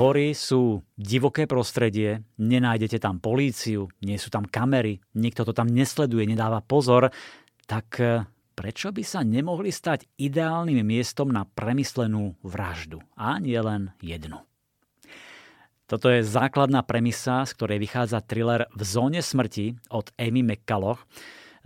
Hory sú divoké prostredie, nenájdete tam políciu, nie sú tam kamery, nikto to tam nesleduje, nedáva pozor, tak e, prečo by sa nemohli stať ideálnym miestom na premyslenú vraždu? A nie len jednu. Toto je základná premisa, z ktorej vychádza thriller V zóne smrti od Amy McCulloch.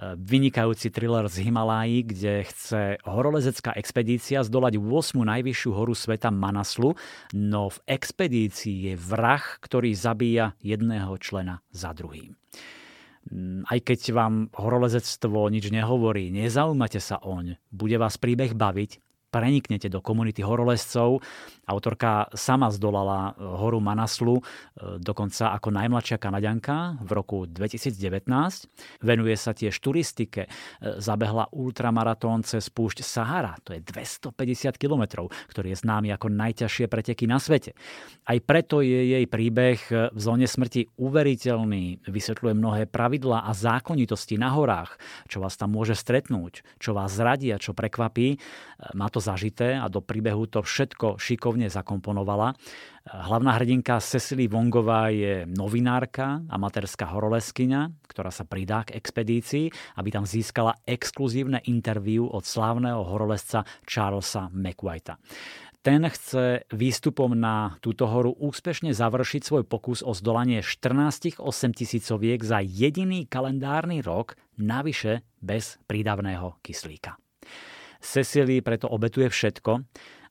Vynikajúci thriller z Himalájí, kde chce horolezecká expedícia zdolať 8. najvyššiu horu sveta Manaslu, no v expedícii je vrah, ktorý zabíja jedného člena za druhým. Mm, aj keď vám horolezectvo nič nehovorí, nezaujímate sa oň, bude vás príbeh baviť, preniknete do komunity horolezcov. Autorka sama zdolala e, horu Manaslu, e, dokonca ako najmladšia kanadianka v roku 2019. Venuje sa tiež turistike. E, zabehla ultramaratón cez púšť Sahara, to je 250 km, ktorý je známy ako najťažšie preteky na svete. Aj preto je jej príbeh v zóne smrti uveriteľný, vysvetľuje mnohé pravidlá a zákonitosti na horách, čo vás tam môže stretnúť, čo vás zradí a čo prekvapí. Má to zažité a do príbehu to všetko šikovne zakomponovala. Hlavná hrdinka Cecily Vongová je novinárka, amatérská horoleskyňa, ktorá sa pridá k expedícii, aby tam získala exkluzívne interviu od slávneho horolesca Charlesa McWhite'a. Ten chce výstupom na túto horu úspešne završiť svoj pokus o zdolanie 14 8 tisícoviek za jediný kalendárny rok, navyše bez prídavného kyslíka. Cecily preto obetuje všetko,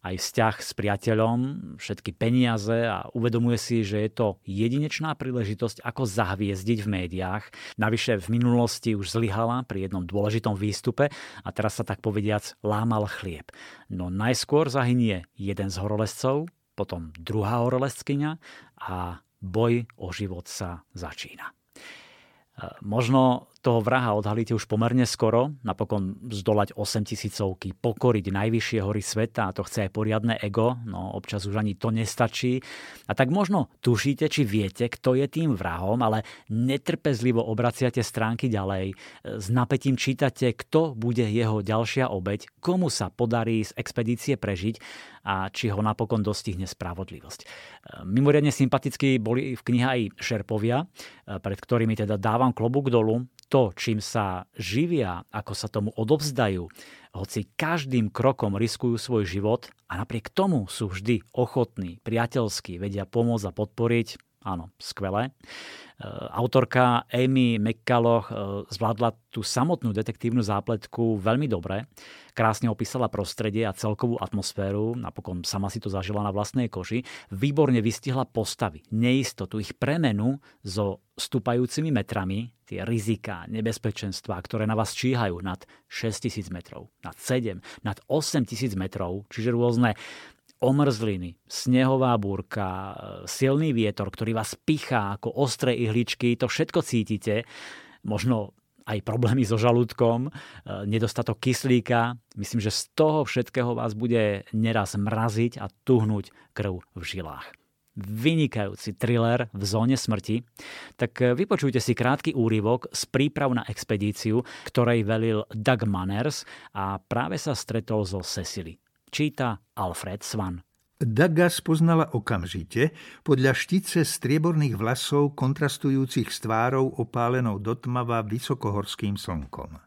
aj vzťah s priateľom, všetky peniaze a uvedomuje si, že je to jedinečná príležitosť, ako zahviezdiť v médiách. Navyše v minulosti už zlyhala pri jednom dôležitom výstupe a teraz sa tak povediac lámal chlieb. No najskôr zahynie jeden z horolezcov, potom druhá horolezkyňa a boj o život sa začína. Možno toho vraha odhalíte už pomerne skoro, napokon zdolať 8 tisícovky, pokoriť najvyššie hory sveta, a to chce aj poriadne ego, no občas už ani to nestačí. A tak možno tušíte, či viete, kto je tým vrahom, ale netrpezlivo obraciate stránky ďalej. S napätím čítate, kto bude jeho ďalšia obeď, komu sa podarí z expedície prežiť a či ho napokon dostihne spravodlivosť. Mimoriadne sympatickí boli v knihe aj šerpovia, pred ktorými teda dávam klobúk dolu, to, čím sa živia, ako sa tomu odovzdajú, hoci každým krokom riskujú svoj život a napriek tomu sú vždy ochotní, priateľskí, vedia pomôcť a podporiť, áno, skvelé. E, autorka Amy McCulloch e, zvládla tú samotnú detektívnu zápletku veľmi dobre. Krásne opísala prostredie a celkovú atmosféru, napokon sama si to zažila na vlastnej koži. Výborne vystihla postavy, neistotu, ich premenu so stúpajúcimi metrami, tie rizika, nebezpečenstvá, ktoré na vás číhajú nad 6000 metrov, nad 7, nad 8000 metrov, čiže rôzne omrzliny, snehová búrka, silný vietor, ktorý vás pichá ako ostré ihličky, to všetko cítite. Možno aj problémy so žalúdkom, e, nedostatok kyslíka. Myslím, že z toho všetkého vás bude neraz mraziť a tuhnúť krv v žilách. Vynikajúci thriller v zóne smrti, tak e, vypočujte si krátky úryvok z príprav na expedíciu, ktorej velil Doug Manners a práve sa stretol so Cecily. Číta Alfred Svan. Daga spoznala okamžite podľa štice strieborných vlasov kontrastujúcich s tvárou opálenou dotmava vysokohorským slnkom.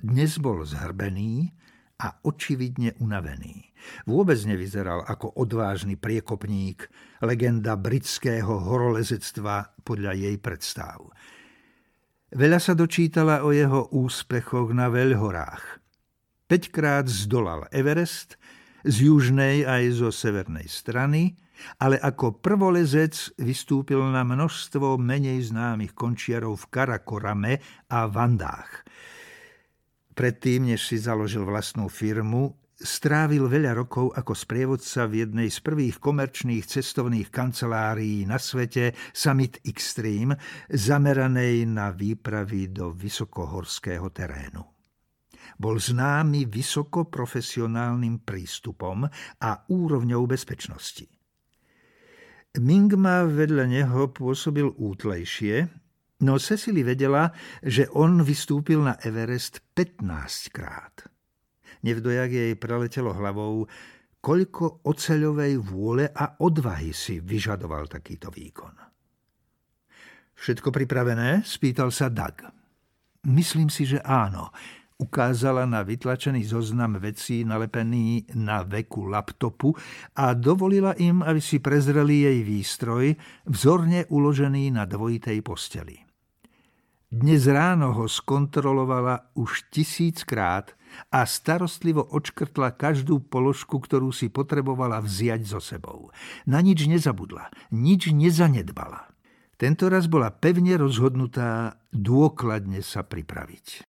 Dnes bol zhrbený a očividne unavený. Vôbec nevyzeral ako odvážny priekopník, legenda britského horolezectva podľa jej predstav. Veľa sa dočítala o jeho úspechoch na veľhorách. Peťkrát zdolal Everest – z južnej aj zo severnej strany, ale ako prvolezec vystúpil na množstvo menej známych končiarov v Karakorame a Vandách. Predtým, než si založil vlastnú firmu, strávil veľa rokov ako sprievodca v jednej z prvých komerčných cestovných kancelárií na svete Summit Extreme, zameranej na výpravy do vysokohorského terénu bol známy vysokoprofesionálnym prístupom a úrovňou bezpečnosti. Mingma vedľa neho pôsobil útlejšie, no Cecily vedela, že on vystúpil na Everest 15 krát. Nevdojak jej preletelo hlavou, koľko oceľovej vôle a odvahy si vyžadoval takýto výkon. Všetko pripravené? spýtal sa Dag. Myslím si, že áno. Ukázala na vytlačený zoznam vecí nalepený na veku laptopu a dovolila im, aby si prezreli jej výstroj, vzorne uložený na dvojitej posteli. Dnes ráno ho skontrolovala už tisíckrát a starostlivo očkrtla každú položku, ktorú si potrebovala vziať so sebou. Na nič nezabudla, nič nezanedbala. Tento raz bola pevne rozhodnutá dôkladne sa pripraviť.